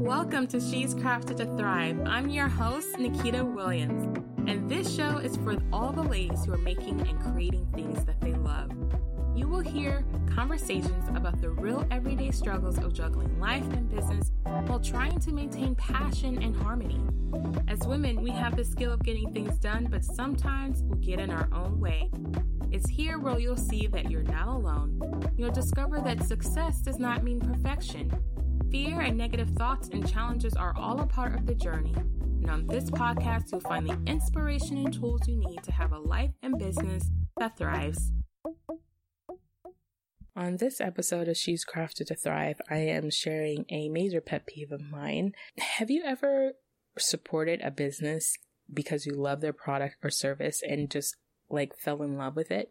Welcome to She's Crafted to Thrive. I'm your host, Nikita Williams, and this show is for all the ladies who are making and creating things that they love. You will hear conversations about the real everyday struggles of juggling life and business while trying to maintain passion and harmony. As women, we have the skill of getting things done, but sometimes we get in our own way. It's here where you'll see that you're not alone. You'll discover that success does not mean perfection. Fear and negative thoughts and challenges are all a part of the journey. And on this podcast, you'll find the inspiration and tools you need to have a life and business that thrives. On this episode of She's Crafted to Thrive, I am sharing a major pet peeve of mine. Have you ever supported a business because you love their product or service and just like fell in love with it?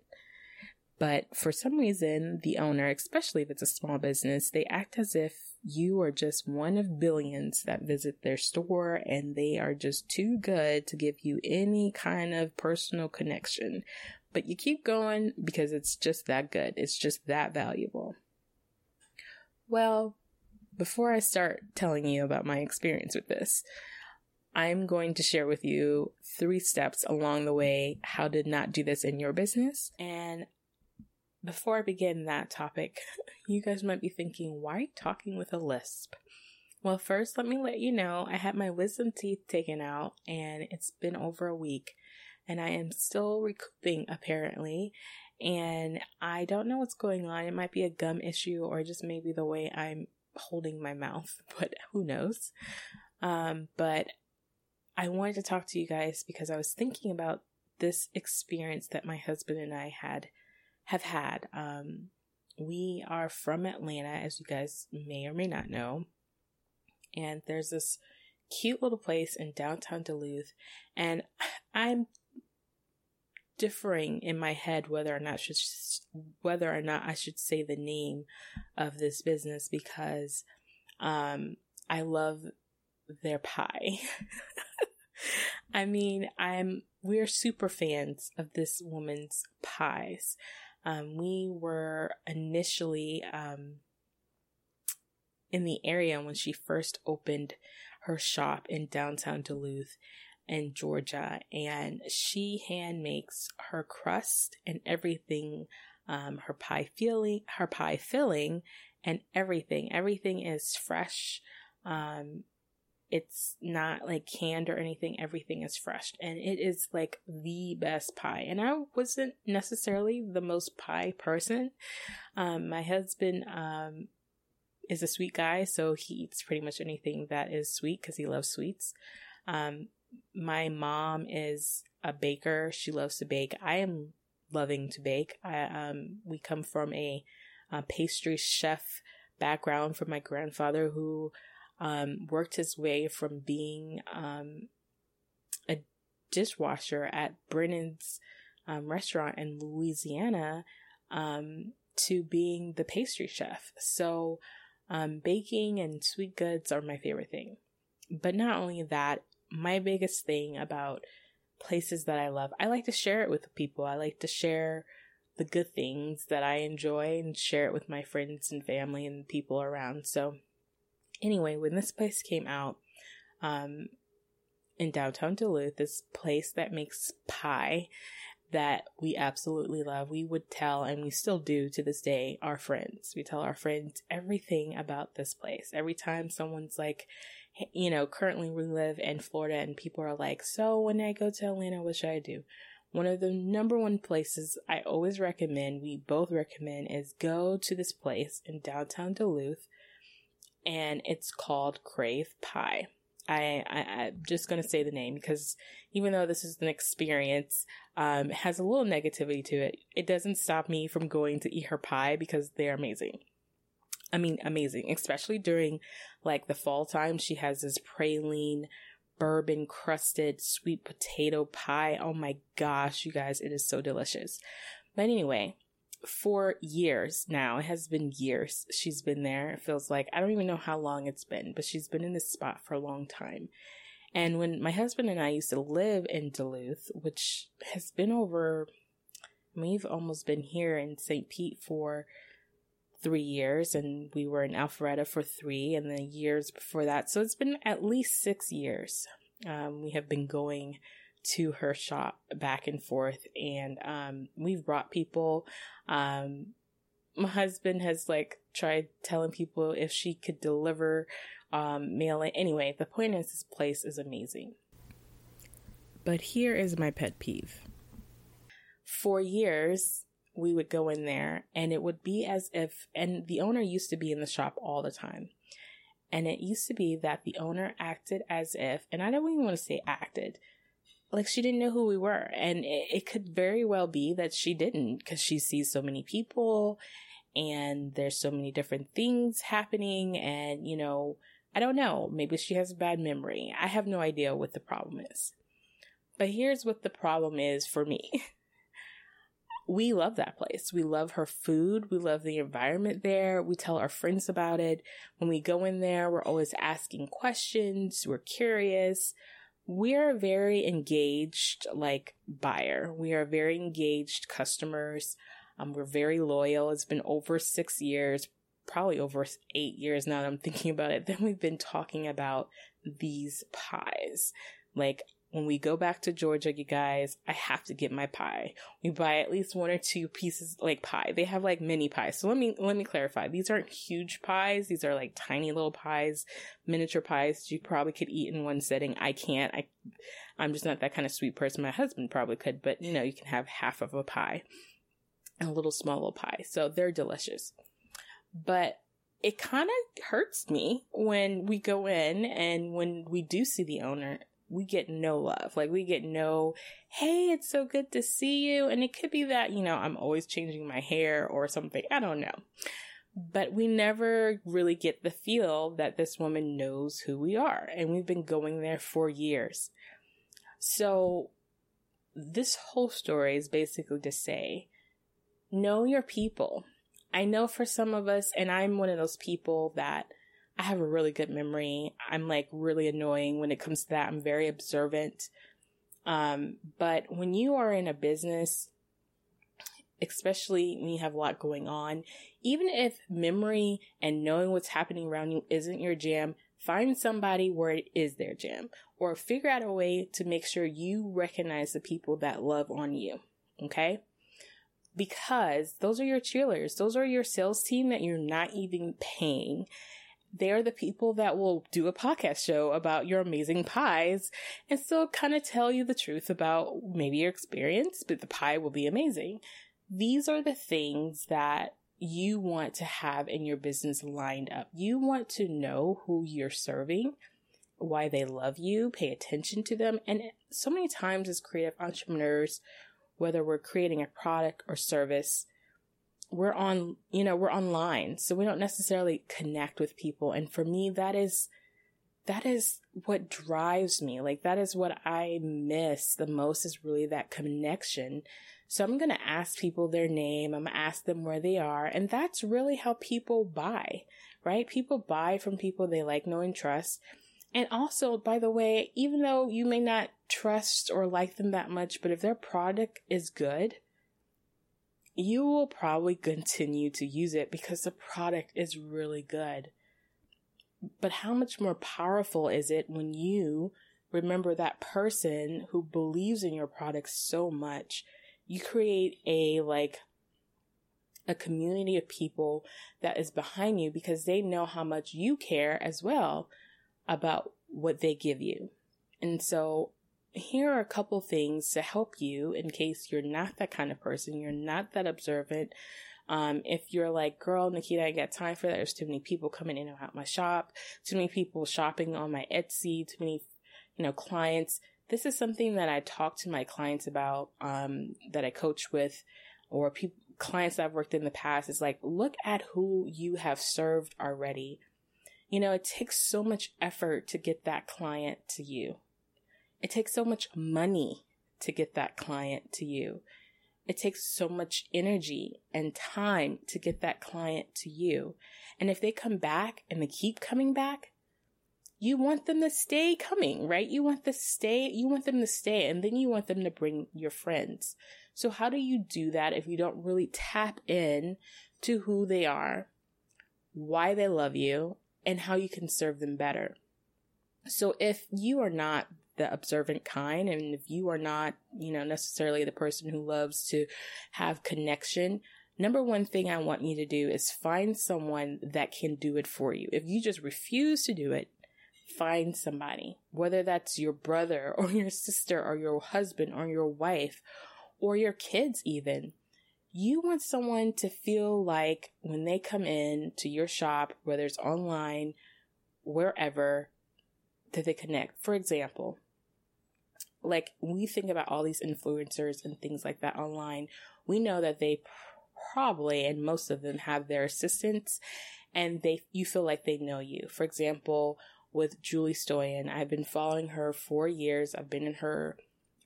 But for some reason, the owner, especially if it's a small business, they act as if you are just one of billions that visit their store and they are just too good to give you any kind of personal connection. But you keep going because it's just that good. It's just that valuable. Well, before I start telling you about my experience with this, I'm going to share with you three steps along the way how to not do this in your business. And before I begin that topic, you guys might be thinking, why are you talking with a lisp? Well, first, let me let you know I had my wisdom teeth taken out and it's been over a week and I am still recouping apparently. And I don't know what's going on. It might be a gum issue or just maybe the way I'm holding my mouth, but who knows? Um, but I wanted to talk to you guys because I was thinking about this experience that my husband and I had have had. Um, we are from Atlanta, as you guys may or may not know. And there's this cute little place in downtown Duluth. And I'm differing in my head whether or not should whether or not I should say the name of this business because um, I love their pie. I mean, I'm we're super fans of this woman's pies. Um, we were initially um, in the area when she first opened her shop in downtown Duluth in Georgia, and she hand makes her crust and everything, um, her pie filling, her pie filling, and everything. Everything is fresh. Um, it's not like canned or anything. Everything is fresh and it is like the best pie. And I wasn't necessarily the most pie person. Um, my husband, um, is a sweet guy, so he eats pretty much anything that is sweet because he loves sweets. Um, my mom is a baker. She loves to bake. I am loving to bake. I, um, we come from a, a pastry chef background from my grandfather who um, worked his way from being um, a dishwasher at Brennan's um, restaurant in Louisiana um, to being the pastry chef. So, um, baking and sweet goods are my favorite thing. But not only that, my biggest thing about places that I love, I like to share it with people. I like to share the good things that I enjoy and share it with my friends and family and people around. So, Anyway, when this place came out, um, in downtown Duluth, this place that makes pie that we absolutely love. We would tell, and we still do to this day, our friends. We tell our friends everything about this place. Every time someone's like, you know, currently we live in Florida and people are like, so when I go to Atlanta, what should I do? One of the number one places I always recommend, we both recommend, is go to this place in downtown Duluth and it's called Crave Pie. I, I am just gonna say the name because even though this is an experience, um, has a little negativity to it. It doesn't stop me from going to eat her pie because they're amazing. I mean, amazing, especially during like the fall time. She has this praline bourbon crusted sweet potato pie. Oh my gosh, you guys, it is so delicious. But anyway, for years now. It has been years she's been there. It feels like I don't even know how long it's been, but she's been in this spot for a long time. And when my husband and I used to live in Duluth, which has been over, we've almost been here in St. Pete for three years, and we were in Alpharetta for three, and then years before that. So it's been at least six years. Um, we have been going to her shop back and forth, and um, we've brought people. Um, my husband has like tried telling people if she could deliver um, mail. Anyway, the point is, this place is amazing. But here is my pet peeve. For years, we would go in there and it would be as if, and the owner used to be in the shop all the time. And it used to be that the owner acted as if, and I don't even want to say acted, like she didn't know who we were. And it, it could very well be that she didn't because she sees so many people and there's so many different things happening. And, you know, I don't know. Maybe she has a bad memory. I have no idea what the problem is. But here's what the problem is for me. we love that place. We love her food. We love the environment there. We tell our friends about it. When we go in there, we're always asking questions. We're curious. We're a very engaged, like, buyer. We are very engaged customers. Um, we're very loyal. It's been over six years, probably over eight years now that I'm thinking about it. Then we've been talking about these pies. Like, when we go back to Georgia, you guys, I have to get my pie. We buy at least one or two pieces like pie. They have like mini pies. So let me let me clarify. These aren't huge pies. These are like tiny little pies, miniature pies you probably could eat in one sitting. I can't. I I'm just not that kind of sweet person. My husband probably could, but you know, you can have half of a pie. A little small little pie. So they're delicious. But it kind of hurts me when we go in and when we do see the owner we get no love. Like we get no, hey, it's so good to see you. And it could be that, you know, I'm always changing my hair or something. I don't know. But we never really get the feel that this woman knows who we are. And we've been going there for years. So this whole story is basically to say, know your people. I know for some of us, and I'm one of those people that I have a really good memory. I'm like really annoying when it comes to that. I'm very observant. Um, but when you are in a business, especially when you have a lot going on, even if memory and knowing what's happening around you isn't your jam, find somebody where it is their jam or figure out a way to make sure you recognize the people that love on you. Okay. Because those are your cheerleaders. Those are your sales team that you're not even paying they're the people that will do a podcast show about your amazing pies and still kind of tell you the truth about maybe your experience, but the pie will be amazing. These are the things that you want to have in your business lined up. You want to know who you're serving, why they love you, pay attention to them. And so many times as creative entrepreneurs, whether we're creating a product or service, we're on, you know, we're online. So we don't necessarily connect with people. And for me, that is, that is what drives me. Like that is what I miss the most is really that connection. So I'm going to ask people their name. I'm going to ask them where they are. And that's really how people buy, right? People buy from people they like, know, and trust. And also, by the way, even though you may not trust or like them that much, but if their product is good, you will probably continue to use it because the product is really good. But how much more powerful is it when you remember that person who believes in your product so much? You create a like a community of people that is behind you because they know how much you care as well about what they give you. And so here are a couple things to help you in case you're not that kind of person, you're not that observant. Um, if you're like, girl, Nikita, I got time for that. There's too many people coming in and out my shop, too many people shopping on my Etsy, too many, you know, clients. This is something that I talk to my clients about, um, that I coach with or people, clients I've worked in the past. Is like, look at who you have served already. You know, it takes so much effort to get that client to you. It takes so much money to get that client to you. It takes so much energy and time to get that client to you. And if they come back and they keep coming back, you want them to stay coming, right? You want to stay, you want them to stay and then you want them to bring your friends. So how do you do that if you don't really tap in to who they are, why they love you, and how you can serve them better. So if you are not the observant kind and if you are not, you know, necessarily the person who loves to have connection, number one thing I want you to do is find someone that can do it for you. If you just refuse to do it, find somebody, whether that's your brother or your sister or your husband or your wife or your kids even. You want someone to feel like when they come in to your shop, whether it's online, wherever, that they connect. For example, like we think about all these influencers and things like that online, we know that they probably and most of them have their assistants and they you feel like they know you. For example, with Julie Stoian, I've been following her for years. I've been in her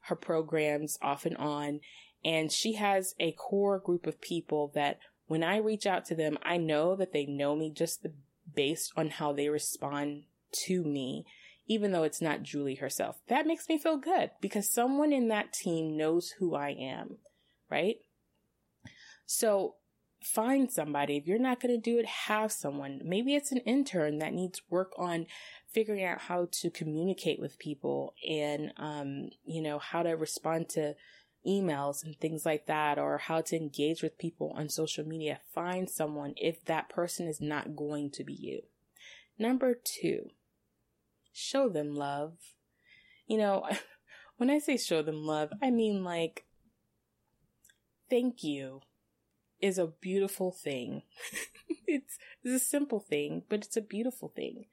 her programs off and on and she has a core group of people that when I reach out to them, I know that they know me just based on how they respond to me even though it's not Julie herself. That makes me feel good because someone in that team knows who I am, right? So find somebody. If you're not going to do it, have someone. Maybe it's an intern that needs work on figuring out how to communicate with people and, um, you know, how to respond to emails and things like that, or how to engage with people on social media. Find someone if that person is not going to be you. Number two, show them love. You know, when I say show them love, I mean like, thank you is a beautiful thing. it's, it's a simple thing, but it's a beautiful thing.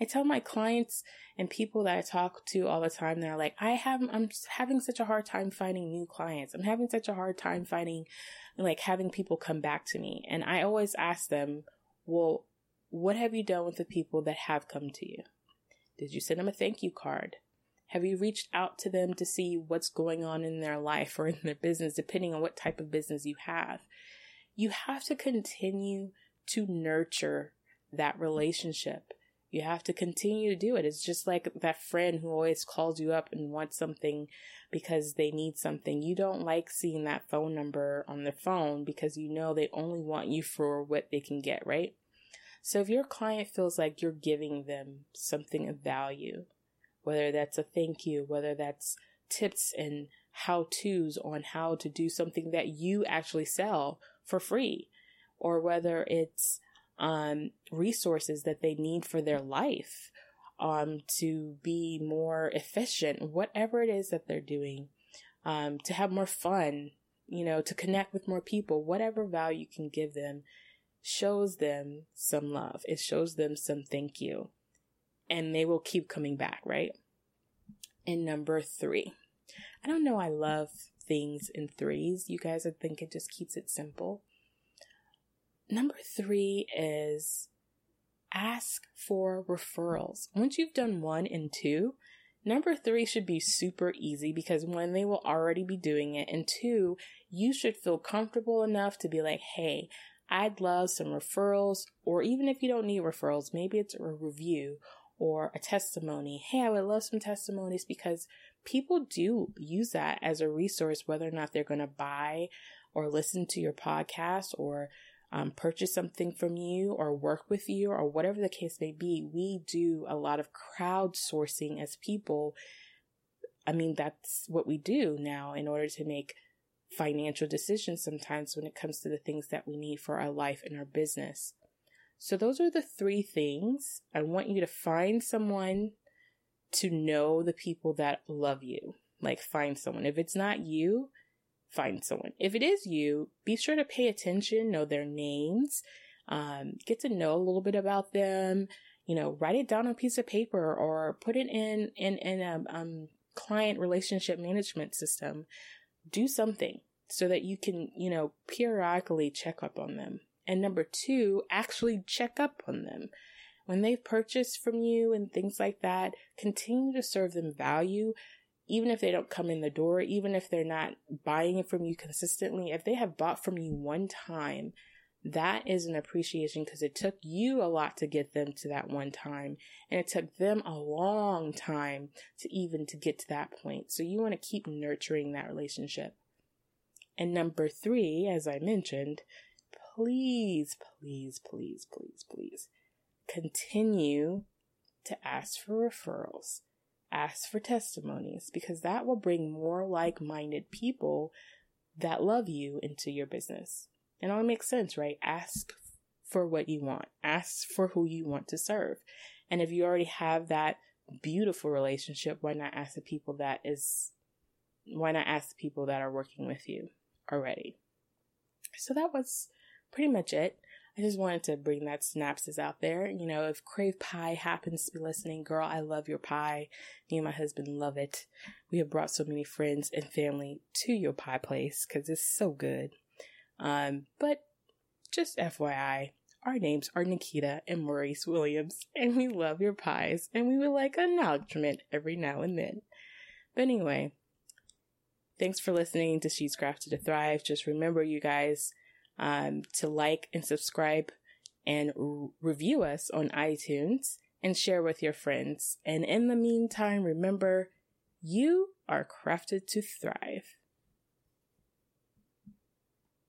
I tell my clients and people that I talk to all the time, they're like, I have, I'm having such a hard time finding new clients. I'm having such a hard time finding, like, having people come back to me. And I always ask them, well, what have you done with the people that have come to you? Did you send them a thank you card? Have you reached out to them to see what's going on in their life or in their business, depending on what type of business you have? You have to continue to nurture that relationship. You have to continue to do it. It's just like that friend who always calls you up and wants something because they need something. You don't like seeing that phone number on their phone because you know they only want you for what they can get, right? So if your client feels like you're giving them something of value, whether that's a thank you, whether that's tips and how to's on how to do something that you actually sell for free, or whether it's um, resources that they need for their life um, to be more efficient, whatever it is that they're doing, um, to have more fun, you know, to connect with more people, whatever value you can give them shows them some love. It shows them some thank you. And they will keep coming back, right? And number three, I don't know, I love things in threes. You guys, I think it just keeps it simple. Number three is ask for referrals. Once you've done one and two, number three should be super easy because one, they will already be doing it. And two, you should feel comfortable enough to be like, hey, I'd love some referrals, or even if you don't need referrals, maybe it's a review or a testimony. Hey, I would love some testimonies because people do use that as a resource, whether or not they're going to buy or listen to your podcast or um, purchase something from you or work with you or whatever the case may be. We do a lot of crowdsourcing as people. I mean, that's what we do now in order to make financial decisions sometimes when it comes to the things that we need for our life and our business. So those are the three things. I want you to find someone to know the people that love you. Like find someone. If it's not you, find someone. If it is you, be sure to pay attention, know their names, um, get to know a little bit about them, you know, write it down on a piece of paper or put it in, in, in a, um, client relationship management system do something so that you can, you know, periodically check up on them. And number two, actually check up on them. When they've purchased from you and things like that, continue to serve them value, even if they don't come in the door, even if they're not buying it from you consistently. If they have bought from you one time, that is an appreciation because it took you a lot to get them to that one time and it took them a long time to even to get to that point so you want to keep nurturing that relationship and number three as i mentioned please, please, please, please, please continue to ask for referrals, ask for testimonies, because that will bring more like minded people that love you into your business. It all makes sense, right? Ask for what you want, ask for who you want to serve. And if you already have that beautiful relationship, why not ask the people that is, why not ask the people that are working with you already? So that was pretty much it. I just wanted to bring that synopsis out there. You know, if Crave Pie happens to be listening, girl, I love your pie. Me and my husband love it. We have brought so many friends and family to your pie place because it's so good. Um, but just FYI, our names are Nikita and Maurice Williams, and we love your pies, and we would like acknowledgement every now and then. But anyway, thanks for listening to She's Crafted to Thrive. Just remember, you guys, um, to like and subscribe and r- review us on iTunes and share with your friends. And in the meantime, remember, you are crafted to thrive.